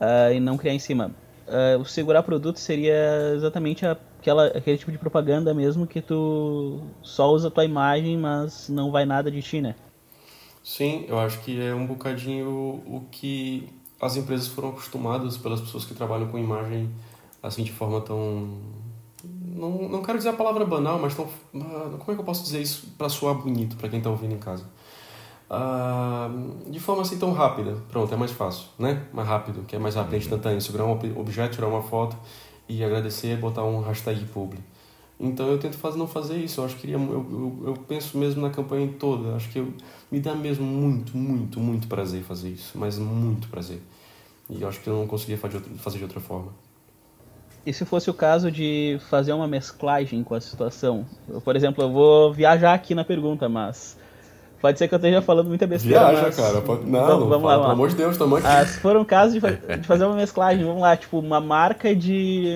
uh, e não criar em cima. Uh, o segurar produto seria exatamente aquela, aquele tipo de propaganda mesmo que tu só usa a tua imagem, mas não vai nada de ti, né? Sim, eu acho que é um bocadinho o que as empresas foram acostumadas pelas pessoas que trabalham com imagem assim de forma tão não, não quero dizer a palavra banal, mas tão, ah, como é que eu posso dizer isso para soar bonito para quem está ouvindo em casa? Uh, de forma assim tão rápida, pronto, é mais fácil, né? Mais rápido, que é mais rápido, instantâneo. Segurar um objeto, tirar uma foto e agradecer, botar um hashtag publi. Então eu tento fazer, não fazer isso. Eu acho que eu, eu, eu penso mesmo na campanha toda. Acho que eu, me dá mesmo muito, muito, muito prazer fazer isso, mas muito prazer. E eu acho que eu não conseguia fazer de outra forma. E se fosse o caso de fazer uma mesclagem com a situação? Eu, por exemplo, eu vou viajar aqui na pergunta, mas pode ser que eu esteja falando muita besteira. Viaja, mas... cara. Pode... Não, vamos, não vamos fala, lá, pelo amor de Deus, estamos aqui. Ah, se for um caso de, de, fazer uma mesclagem, vamos lá, tipo, uma marca de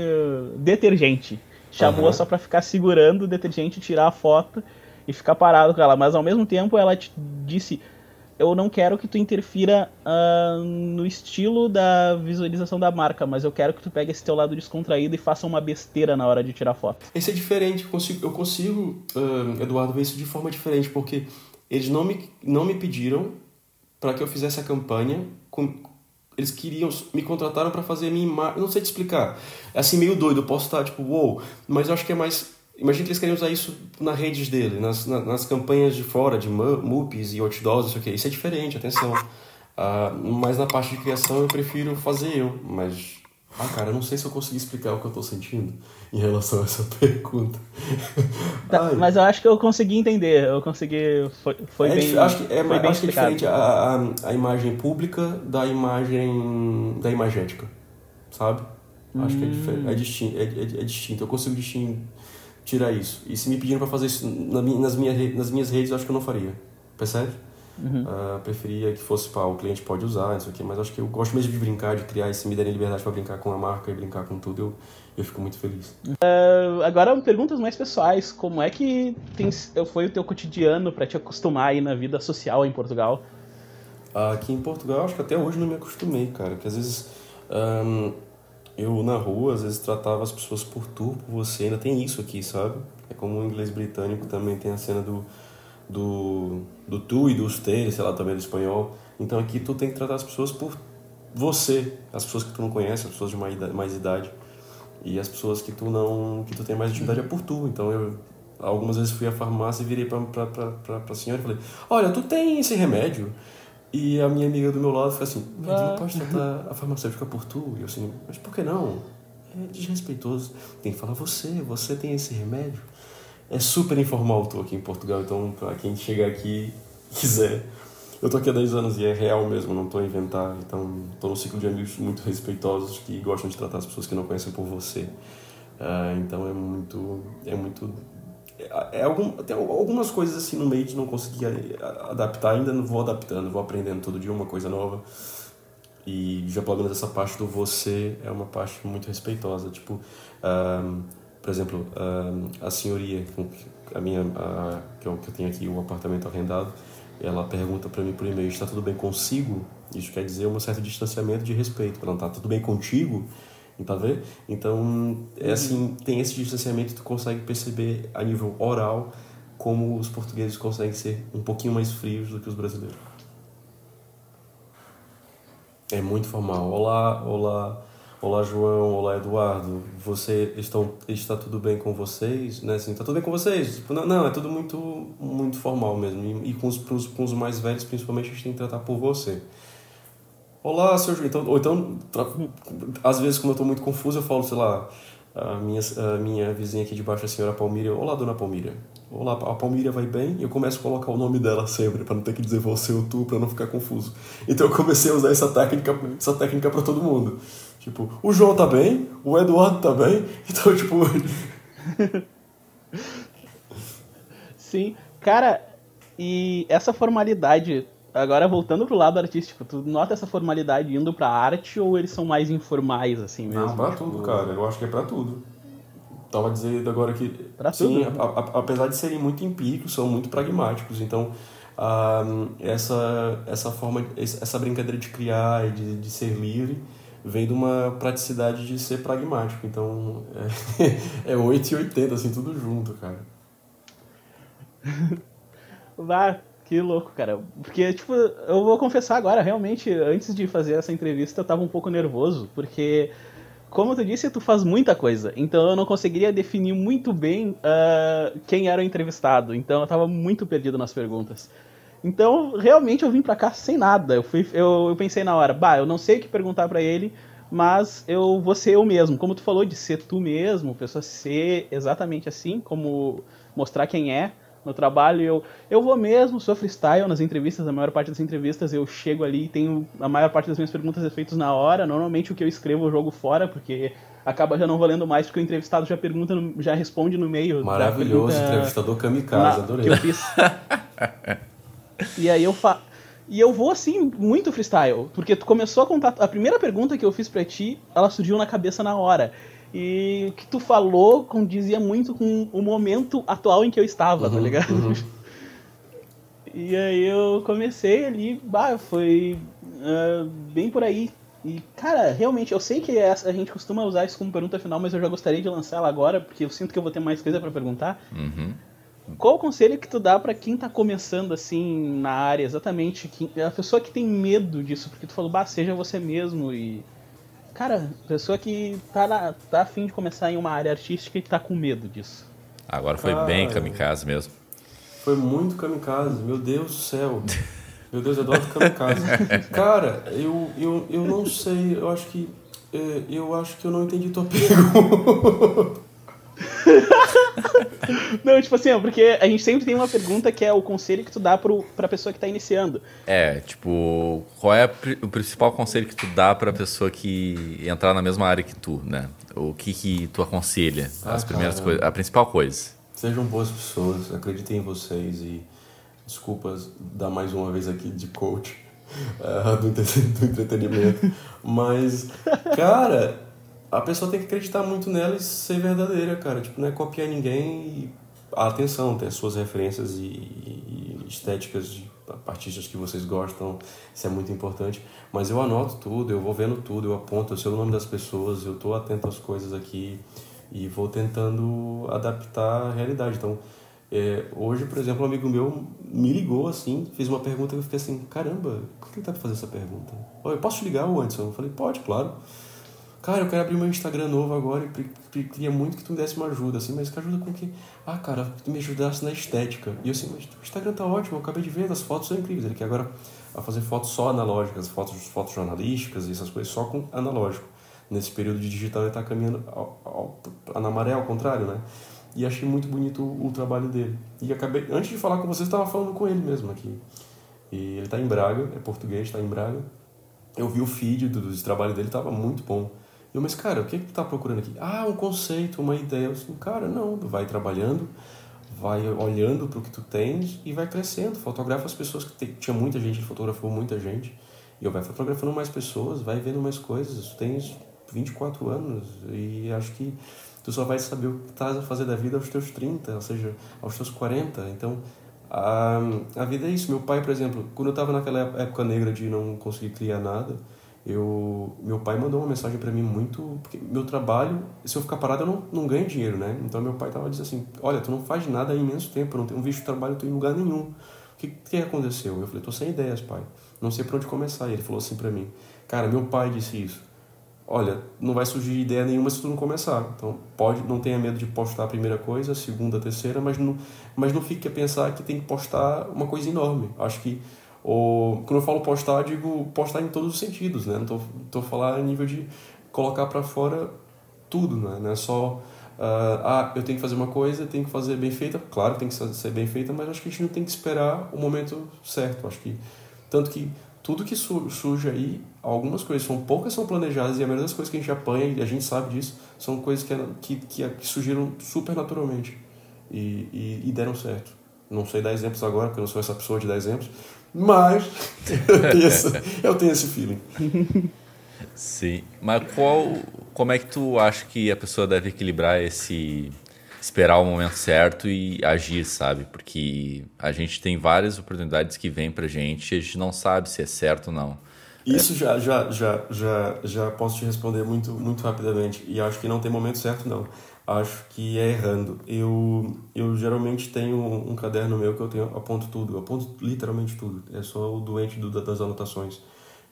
detergente. Chamou uhum. só pra ficar segurando o detergente, tirar a foto e ficar parado com ela. Mas ao mesmo tempo ela te disse eu não quero que tu interfira uh, no estilo da visualização da marca, mas eu quero que tu pegue esse teu lado descontraído e faça uma besteira na hora de tirar foto. Esse é diferente, eu consigo, eu consigo uh, Eduardo, ver isso de forma diferente, porque eles não me, não me pediram para que eu fizesse a campanha, com, eles queriam, me contrataram para fazer a minha imagem, não sei te explicar, é assim meio doido, eu posso estar tipo, uou, wow, mas eu acho que é mais Imagina que eles querem usar isso nas redes dele, nas, nas, nas campanhas de fora, de MUPs e outdoors, isso aqui. Isso é diferente, atenção. Uh, mas na parte de criação eu prefiro fazer eu, mas Ah, cara, eu não sei se eu consegui explicar o que eu tô sentindo em relação a essa <laughs> pergunta. Tá, mas eu acho que eu consegui entender. Eu consegui. Foi, foi é, bem. Acho que é, foi bem acho que é diferente a, a, a, imagem pública da imagem da imagética, sabe? Acho hum. que é diferente. É distinto, é, é, é, distinto. Eu consigo distinguir, tirar isso. E se me pediram para fazer isso nas, minhas, nas minhas redes, eu acho que eu não faria. Percebe? Uhum. Uh, preferia que fosse para o cliente pode usar, isso aqui, mas acho que eu gosto mesmo de brincar, de criar, e se me derem liberdade para brincar com a marca e brincar com tudo, eu, eu fico muito feliz. Uh, agora, perguntas mais pessoais: como é que tem, foi o teu cotidiano para te acostumar aí na vida social em Portugal? aqui em Portugal, acho que até hoje não me acostumei, cara, que às vezes. Um, eu na rua às vezes tratava as pessoas por tu, por você, ainda tem isso aqui, sabe? É como o inglês britânico também tem a cena do do, do tu e do usted, sei lá, também do espanhol. Então aqui tu tem que tratar as pessoas por você, as pessoas que tu não conhece, as pessoas de mais idade, mais idade e as pessoas que tu não que tu tem mais intimidade é por tu. Então eu algumas vezes fui à farmácia e virei para para para senhora e falei: "Olha, tu tem esse remédio?" E a minha amiga do meu lado falou assim: "Mas não pode tratar a farmacêutica por tu?" E eu assim: "Mas por que não?" É desrespeitoso. Tem que falar você, você tem esse remédio é super informal tô aqui em Portugal, então para quem chegar aqui quiser. Eu tô aqui há 10 anos e é real mesmo, não tô a inventar. Então, tô num ciclo de amigos muito respeitosos que gostam de tratar as pessoas que não conhecem por você. Uh, então é muito. É muito. É, é algum, tem algumas coisas assim no meio que não consegui adaptar, ainda não vou adaptando, vou aprendendo todo dia uma coisa nova. E já pelo menos essa parte do você é uma parte muito respeitosa. Tipo, uh, por exemplo, a senhoria, a minha, a, que, eu, que eu tenho aqui o um apartamento arrendado, ela pergunta para mim por e-mail: está tudo bem consigo? Isso quer dizer um certo distanciamento de respeito. Ela está tudo bem contigo? Tá vendo? Então, é assim, tem esse distanciamento, tu consegue perceber a nível oral como os portugueses conseguem ser um pouquinho mais frios do que os brasileiros. É muito formal. Olá, olá, Olá João, olá Eduardo, você estão, está tudo bem com vocês? Né? Assim, tá tudo bem com vocês? Tipo, não, não, é tudo muito, muito formal mesmo. E, e com, os, com os mais velhos, principalmente, a gente tem que tratar por você. Olá, seu. Então, ou então, às vezes, quando eu estou muito confuso, eu falo, sei lá, a minha, a minha vizinha aqui de baixo, a senhora Palmíria. Olá, dona Palmíria. Olá, a Palmíria vai bem? Eu começo a colocar o nome dela sempre, para não ter que dizer você ou tu, para não ficar confuso. Então eu comecei a usar essa técnica, essa técnica para todo mundo. Tipo, o João tá bem, o Eduardo tá bem, <laughs> então, tipo. <laughs> Sim, cara, e essa formalidade, agora voltando pro lado artístico, tu nota essa formalidade indo pra arte ou eles são mais informais, assim mesmo? Não, pra tipo... tudo, cara, eu acho que é pra tudo. Tava dizendo agora que. Pra sim, tudo. A, a, apesar de serem muito empíricos, são muito pragmáticos, então. Essa, essa forma, essa brincadeira de criar e de, de ser livre vem de uma praticidade de ser pragmático. Então, é, <laughs> é 8 e 80, assim, tudo junto, cara. Vá, que louco, cara. Porque, tipo, eu vou confessar agora, realmente, antes de fazer essa entrevista, eu tava um pouco nervoso, porque, como tu disse, tu faz muita coisa. Então eu não conseguiria definir muito bem uh, quem era o entrevistado. Então eu tava muito perdido nas perguntas. Então, realmente eu vim pra cá sem nada. Eu, fui, eu, eu pensei na hora, bah, eu não sei o que perguntar para ele, mas eu vou ser eu mesmo. Como tu falou de ser tu mesmo, pessoa ser exatamente assim, como mostrar quem é no trabalho. Eu, eu vou mesmo, sou freestyle nas entrevistas, a maior parte das entrevistas eu chego ali e tenho a maior parte das minhas perguntas feitas na hora. Normalmente o que eu escrevo eu jogo fora, porque acaba já não valendo mais, porque o entrevistado já pergunta, já responde no meio. Maravilhoso, pergunta, entrevistador kamikaze, adorei. Que eu fiz. E aí eu fa... E eu vou assim, muito freestyle. Porque tu começou a contar. A primeira pergunta que eu fiz pra ti, ela surgiu na cabeça na hora. E o que tu falou condizia muito com o momento atual em que eu estava, tá uhum, tá ligado? Uhum. <laughs> E aí eu comecei ali, bah, foi uh, bem por aí. E, cara, realmente, eu sei que essa, a gente costuma usar isso como pergunta final, mas eu já gostaria de lançar ela agora, porque eu sinto que eu vou ter mais coisa para perguntar. Uhum. Qual o conselho que tu dá para quem tá começando assim na área, exatamente, a pessoa que tem medo disso, porque tu falou, bah, seja você mesmo e cara, pessoa que tá na, tá afim de começar em uma área artística e tá com medo disso. Agora foi bem kamikaze mesmo. Foi muito kamikaze, meu Deus do céu. Meu Deus, eu adoro kamikaze. Cara, eu, eu, eu não sei, eu acho que é, eu acho que eu não entendi tua <laughs> pergunta. <laughs> Não, tipo assim, porque a gente sempre tem uma pergunta que é o conselho que tu dá pro, pra pessoa que tá iniciando. É, tipo, qual é o principal conselho que tu dá pra pessoa que entrar na mesma área que tu, né? O que que tu aconselha? Ah, as primeiras coisas, a principal coisa. Sejam boas pessoas, acreditem em vocês e desculpas dar mais uma vez aqui de coach <laughs> do, entre- do entretenimento. Mas, cara, a pessoa tem que acreditar muito nela e ser verdadeira, cara. Tipo, não é copiar ninguém e atenção, ter as suas referências e, e estéticas de artistas que vocês gostam, isso é muito importante. Mas eu anoto tudo, eu vou vendo tudo, eu aponto, eu sei o nome das pessoas, eu tô atento às coisas aqui e vou tentando adaptar a realidade. Então, é, hoje, por exemplo, um amigo meu me ligou assim, fez uma pergunta e eu fiquei assim, caramba, por que ele tá fazer essa pergunta? Eu posso te ligar, Anderson? Eu falei, pode, claro. Cara, eu quero abrir meu Instagram novo agora e queria muito que tu me desse uma ajuda, assim, mas que ajuda com o quê? Ah, cara, que tu me ajudasse na estética. E eu assim, mas o Instagram tá ótimo, eu acabei de ver, as fotos são incríveis. Ele quer agora a fazer fotos só analógicas, fotos, fotos jornalísticas e essas coisas só com analógico. Nesse período de digital ele tá caminhando ao, ao, na maré, ao contrário, né? E achei muito bonito o, o trabalho dele. E acabei, antes de falar com vocês, estava falando com ele mesmo aqui. E ele tá em Braga, é português, tá em Braga. Eu vi o feed do, do trabalho dele, tava muito bom. Eu, mas cara, o que, que tu tá procurando aqui? Ah, um conceito, uma ideia. Eu assim, cara, não, vai trabalhando, vai olhando para o que tu tens e vai crescendo. Fotografa as pessoas que tem, tinha muita gente, fotografou muita gente. E eu vai fotografando mais pessoas, vai vendo mais coisas. Tu tens 24 anos e acho que tu só vai saber o que estás a fazer da vida aos teus 30, ou seja, aos teus 40. Então, a, a vida é isso. Meu pai, por exemplo, quando eu estava naquela época negra de não conseguir criar nada, eu meu pai mandou uma mensagem para mim muito porque meu trabalho se eu ficar parado eu não, não ganho dinheiro né? Então meu pai tava dizendo assim olha tu não faz nada há imenso tempo eu não tenho visto trabalho tu em lugar nenhum. O que que aconteceu? Eu falei tô sem ideias pai. Não sei por onde começar. E ele falou assim para mim cara meu pai disse isso. Olha não vai surgir ideia nenhuma se tu não começar. Então pode não tenha medo de postar a primeira coisa a segunda a terceira mas não mas não fique a pensar que tem que postar uma coisa enorme. Acho que ou, quando eu falo postar, eu digo postar em todos os sentidos, né? Não tô falando a nível de colocar para fora tudo, né? Não é só, uh, ah, eu tenho que fazer uma coisa, tenho que fazer bem feita. Claro, tem que ser bem feita, mas acho que a gente não tem que esperar o momento certo. Acho que, tanto que tudo que su surge aí, algumas coisas são poucas são planejadas e a maioria das coisas que a gente apanha, e a gente sabe disso, são coisas que, que, que, que surgiram super naturalmente e, e, e deram certo. Não sei dar exemplos agora, porque eu não sou essa pessoa de dar exemplos, mas <laughs> eu tenho esse, eu tenho esse feeling. Sim. Mas qual, como é que tu acha que a pessoa deve equilibrar esse esperar o momento certo e agir, sabe? Porque a gente tem várias oportunidades que vêm pra gente e a gente não sabe se é certo ou não. Isso já, já, já, já, já posso te responder muito, muito rapidamente. E acho que não tem momento certo, não. Acho que é errando. Eu, eu geralmente tenho um caderno meu que eu tenho, aponto tudo. Eu aponto literalmente tudo. É só o doente do, das anotações.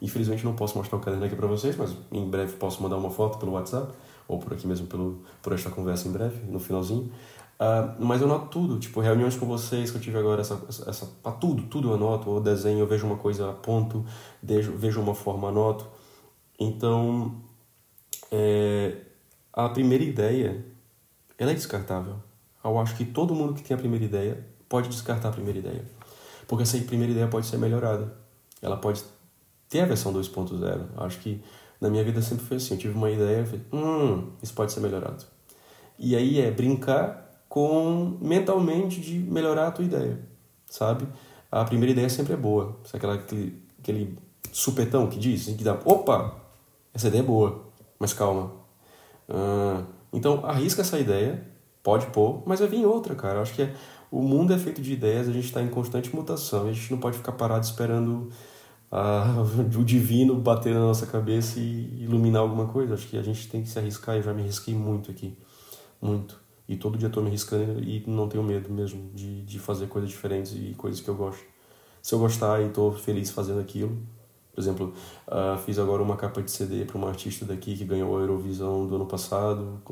Infelizmente não posso mostrar o caderno aqui para vocês, mas em breve posso mandar uma foto pelo WhatsApp ou por aqui mesmo pelo, por esta conversa em breve, no finalzinho. Uh, mas eu anoto tudo, tipo, reuniões com vocês que eu tive agora, essa, essa, tudo, tudo eu anoto, ou desenho, eu vejo uma coisa, aponto, vejo, vejo uma forma, anoto. Então, é, a primeira ideia, ela é descartável. Eu acho que todo mundo que tem a primeira ideia pode descartar a primeira ideia. Porque essa primeira ideia pode ser melhorada. Ela pode ter a versão 2.0. Acho que na minha vida sempre foi assim. Eu tive uma ideia e falei, hum, isso pode ser melhorado. E aí é brincar com mentalmente de melhorar a tua ideia, sabe? A primeira ideia sempre é boa. Sabe aquela, aquele, aquele supetão que diz, que dá, opa, essa ideia é boa, mas calma. Ah, então arrisca essa ideia, pode pôr, mas vai vir outra, cara. Eu acho que é, o mundo é feito de ideias, a gente está em constante mutação, a gente não pode ficar parado esperando ah, <laughs> o divino bater na nossa cabeça e iluminar alguma coisa. Acho que a gente tem que se arriscar, eu já me arrisquei muito aqui, muito. E todo dia estou me arriscando e não tenho medo mesmo de, de fazer coisas diferentes e coisas que eu gosto. Se eu gostar e estou feliz fazendo aquilo, por exemplo, uh, fiz agora uma capa de CD para uma artista daqui que ganhou a Eurovisão do ano passado,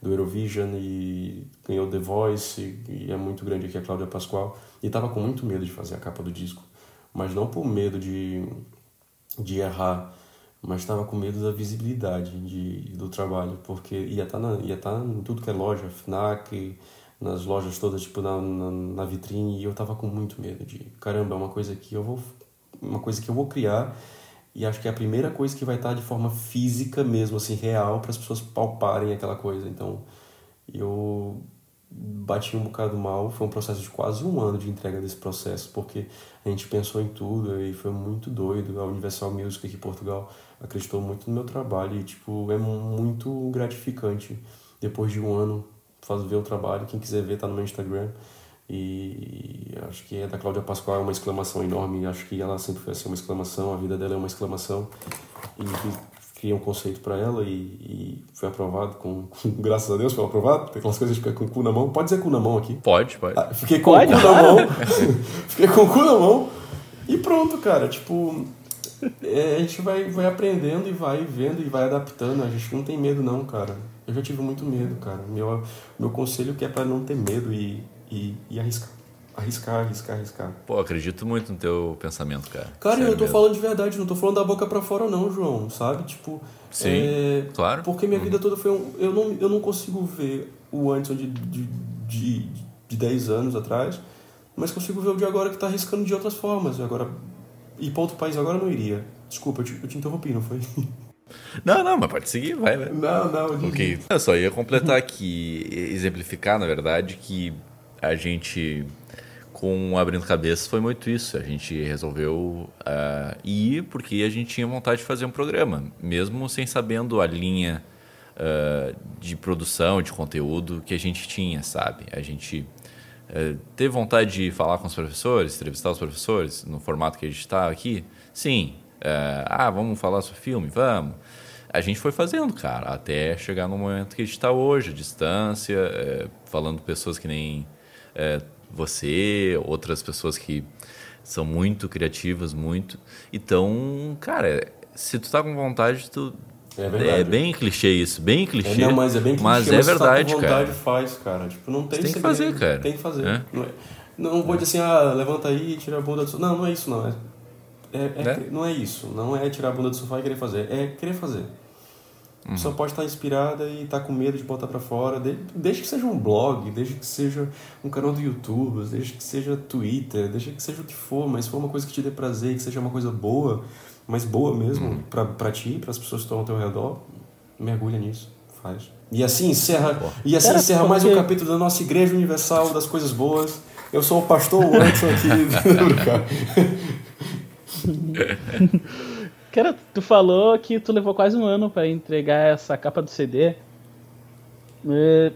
do Eurovision, e ganhou The Voice, e é muito grande aqui a Cláudia Pascoal. E estava com muito medo de fazer a capa do disco, mas não por medo de, de errar, mas estava com medo da visibilidade de, do trabalho, porque ia estar tá ia tá em tudo que é loja, FNAC, nas lojas todas, tipo na, na, na vitrine, e eu estava com muito medo de, caramba, é uma coisa que eu vou uma coisa que eu vou criar e acho que é a primeira coisa que vai estar de forma física mesmo, assim, real, para as pessoas palparem aquela coisa. Então, eu bati um bocado mal. Foi um processo de quase um ano de entrega desse processo, porque a gente pensou em tudo e foi muito doido. A Universal Music aqui em Portugal acreditou muito no meu trabalho e, tipo, é muito gratificante depois de um ano fazer ver o trabalho. Quem quiser ver, tá no meu Instagram. E acho que a da Cláudia Pascoal é uma exclamação enorme. Acho que ela sempre foi assim uma exclamação, a vida dela é uma exclamação. E criei um conceito para ela e, e, foi aprovado com, <laughs> com, graças a Deus foi aprovado. Tem aquelas coisas que fica com o cu na mão. Pode dizer cu na mão aqui? Pode pode. Ah, fiquei com pode, o cu na mão. <laughs> <laughs> Fiquei com o cu na mão. E pronto cara tipo é, a gente vai vai aprendendo e vai vendo e vai adaptando. A gente não tem medo não cara. Eu já tive muito medo cara. Meu meu conselho que é para não ter medo e e, e arriscar. Arriscar, arriscar, arriscar. Pô, acredito muito no teu pensamento, cara. Cara, Sério eu tô mesmo. falando de verdade, não tô falando da boca para fora não, João, sabe? Tipo, Sim, é... claro. Porque minha uhum. vida toda foi um... Eu não, eu não consigo ver o antes de, de, de, de 10 anos atrás, mas consigo ver o de agora que tá arriscando de outras formas. Agora, ir pra outro país agora eu não iria. Desculpa, eu te, eu te interrompi, não foi? <laughs> Não, não, mas pode seguir, vai, vai. Não, não. Ok. Eu só ia completar aqui, exemplificar, na verdade, que a gente, com Abrindo Cabeças, foi muito isso. A gente resolveu uh, ir porque a gente tinha vontade de fazer um programa, mesmo sem sabendo a linha uh, de produção, de conteúdo que a gente tinha, sabe? A gente uh, teve vontade de falar com os professores, entrevistar os professores no formato que a gente está aqui? Sim. ah, vamos falar sobre filme? Vamos a gente foi fazendo, cara, até chegar no momento que a gente está hoje, a distância, é, falando pessoas que nem é, você, outras pessoas que são muito criativas, muito. Então, cara, se tu tá com vontade, tu. É, é bem clichê isso, bem clichê. É, não, mas é bem clichê, mas é verdade, tá vontade, cara. faz, cara. Tipo, não tem tem que fazer, cara. Tem que fazer. É? Não, é, não vou dizer assim, ah, levanta aí e tira a bunda do sofá. Não, não é isso, não. É, é, é não é isso. Não é tirar a bunda do sofá e querer fazer. É querer fazer. A pessoa pode estar inspirada e estar tá com medo de botar para fora. Desde que seja um blog, desde que seja um canal do YouTube, desde que seja Twitter, desde que seja o que for, mas se for uma coisa que te dê prazer, que seja uma coisa boa, mas boa mesmo uhum. para ti, para as pessoas que estão ao teu redor, mergulha nisso, faz. E assim encerra, e assim encerra mais um capítulo da nossa Igreja Universal das Coisas Boas. Eu sou o pastor Anderson aqui. <laughs> <laughs> Cara, tu falou que tu levou quase um ano para entregar essa capa do CD. É,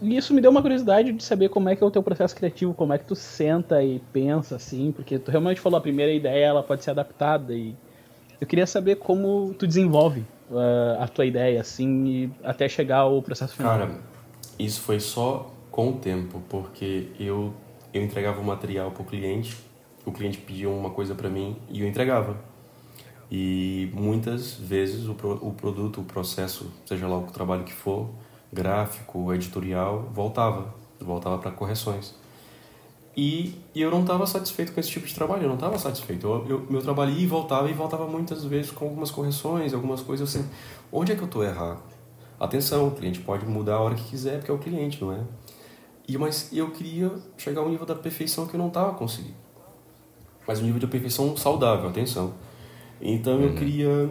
e isso me deu uma curiosidade de saber como é que é o teu processo criativo, como é que tu senta e pensa assim, porque tu realmente falou a primeira ideia, ela pode ser adaptada e eu queria saber como tu desenvolve uh, a tua ideia assim e até chegar ao processo final. Cara, isso foi só com o tempo, porque eu eu entregava o material para o cliente, o cliente pedia uma coisa para mim e eu entregava e muitas vezes o, pro, o produto, o processo, seja lá o trabalho que for, gráfico, editorial, voltava, voltava para correções. E, e, eu não estava satisfeito com esse tipo de trabalho, eu não estava satisfeito. Eu, eu, meu trabalho ia e voltava e voltava muitas vezes com algumas correções, algumas coisas assim. Onde é que eu estou errado? Atenção, o cliente pode mudar a hora que quiser, porque é o cliente, não é? E, mas eu queria chegar ao nível da perfeição que eu não estava conseguindo. Mas um nível de perfeição saudável, atenção. Então uhum. eu queria,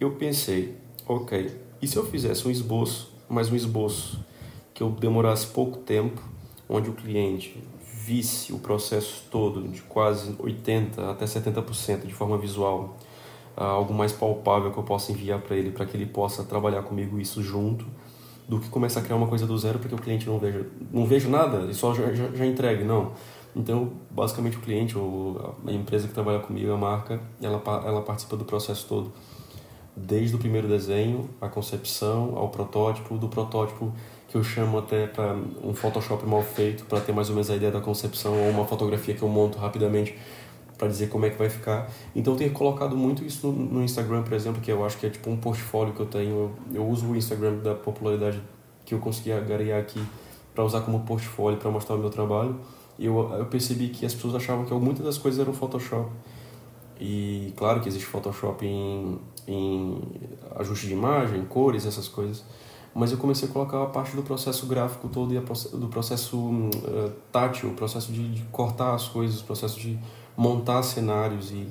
eu pensei, ok, e se eu fizesse um esboço, mais um esboço que eu demorasse pouco tempo, onde o cliente visse o processo todo de quase 80 até 70% de forma visual, algo mais palpável que eu possa enviar para ele, para que ele possa trabalhar comigo isso junto, do que começar a criar uma coisa do zero porque o cliente não veja, não vejo nada e só já, já, já entregue, não. Então, basicamente, o cliente, ou a empresa que trabalha comigo, a marca, ela, ela participa do processo todo. Desde o primeiro desenho, a concepção, ao protótipo, do protótipo que eu chamo até para um Photoshop mal feito, para ter mais ou menos a ideia da concepção, ou uma fotografia que eu monto rapidamente para dizer como é que vai ficar. Então, eu tenho colocado muito isso no, Instagram, por exemplo, que eu acho que é tipo um portfólio que eu tenho. Eu, eu uso o Instagram da popularidade que eu consegui agariar aqui para usar como portfólio, para mostrar o meu trabalho eu, eu percebi que as pessoas achavam que muitas das coisas eram Photoshop. E claro que existe Photoshop em, em ajuste de imagem, cores, essas coisas. Mas eu comecei a colocar a parte do processo gráfico todo e a, do processo uh, tátil, o processo de, de, cortar as coisas, o processo de montar cenários e...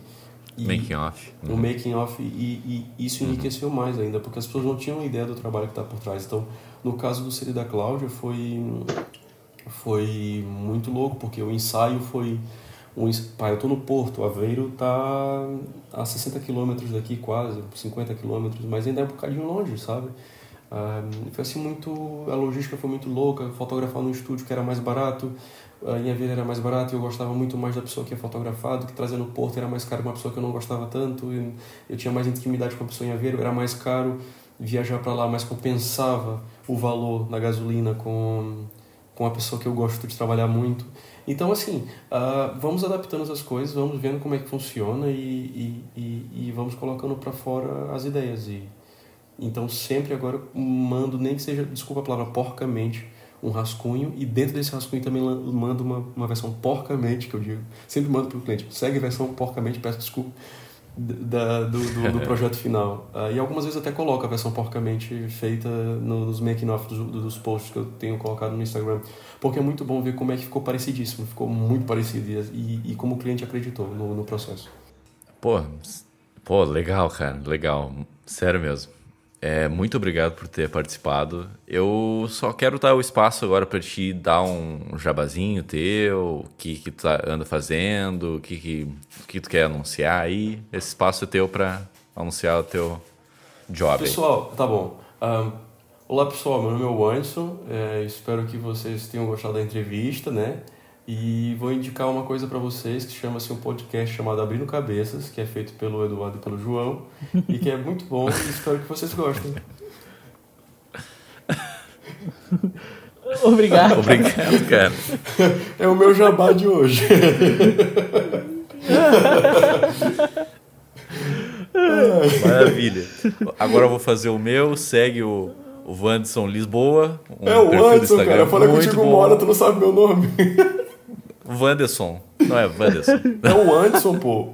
e making off. O uhum. making off e, e, isso uhum. enriqueceu uhum. mais ainda, porque as pessoas não tinham ideia do trabalho que está por trás. Então, no caso do CD da Cláudia, foi, foi muito louco, porque o ensaio foi um, pá, eu tô no Porto, Aveiro tá a 60 quilômetros daqui quase, 50 quilômetros, mas ainda é um bocadinho longe, sabe? Um, foi assim muito, a logística foi muito louca, fotografar no estúdio que era mais barato, em Aveiro era mais barato e eu gostava muito mais da pessoa que ia fotografar do que trazer no Porto era mais caro uma pessoa que eu não gostava tanto, eu tinha mais intimidade com a pessoa em Aveiro, era mais caro viajar para lá, mas compensava o valor da gasolina com, com a pessoa que eu gosto de trabalhar muito. Então, assim, uh, vamos adaptando as coisas, vamos vendo como é que funciona e, e, e, e vamos colocando para fora as ideias. E, então, sempre agora mando, nem que seja, desculpa a palavra, porcamente, um rascunho e dentro desse rascunho também mando uma, uma versão porcamente, que eu digo. Sempre mando para o cliente, segue a versão porcamente, peço desculpa, da, do, do, do, <laughs> projeto final. Uh, e algumas vezes até coloco a versão porcamente feita nos making-off dos, dos posts que eu tenho colocado no Instagram. Porque é muito bom ver como é que ficou parecidíssimo, ficou muito parecido e, e como o cliente acreditou no, no processo. Pô, pô, legal, cara, legal. Sério mesmo. É, muito obrigado por ter participado. Eu só quero dar o espaço agora para te dar um jabazinho teu, o que, que tu tá, anda fazendo, o que, que, que tu quer anunciar aí. Esse espaço é teu para anunciar o teu job. Pessoal, aí. tá bom. Um, olá pessoal, meu nome é o. É, espero que vocês tenham gostado da entrevista, né? E vou indicar uma coisa para vocês que chama-se um podcast chamado Abrindo Cabeças, que é feito pelo Eduardo e pelo João, e que é muito bom e espero que vocês gostem. <laughs> Obrigado. Obrigado, cara. É o meu jabá de hoje. Maravilha. Agora eu vou fazer o meu, segue o, o Wanderson Lisboa. Um é o Wanderson, cara. Eu falei contigo uma hora, tu não sabe meu nome. Wanderson. Não é Wanderson. <laughs> É o Anderson, pô.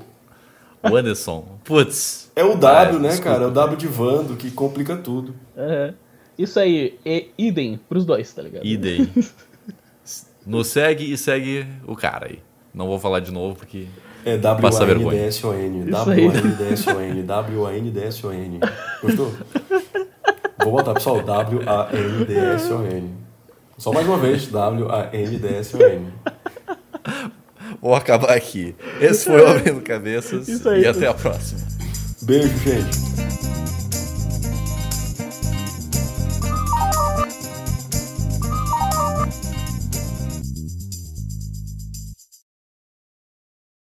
Wanderson. Putz. É o W, ah, né, desculpa. cara? É o W de Vando, que complica tudo. Uhum. Isso aí, é idem pros dois, tá ligado? Idem. <laughs> Nos segue e segue o cara aí. Não vou falar de novo porque. É W-A-N-D-S-O-N. W-A-N-D-S-O-N. W-A-N-D-S-O-N. Gostou? Vou botar, pessoal. W-A-N-D-S-O-N. Só mais uma vez. W-A-N-D-S-O-N. Vou acabar aqui. Esse foi o Abrindo Cabeças. e até a próxima. Beijo, gente.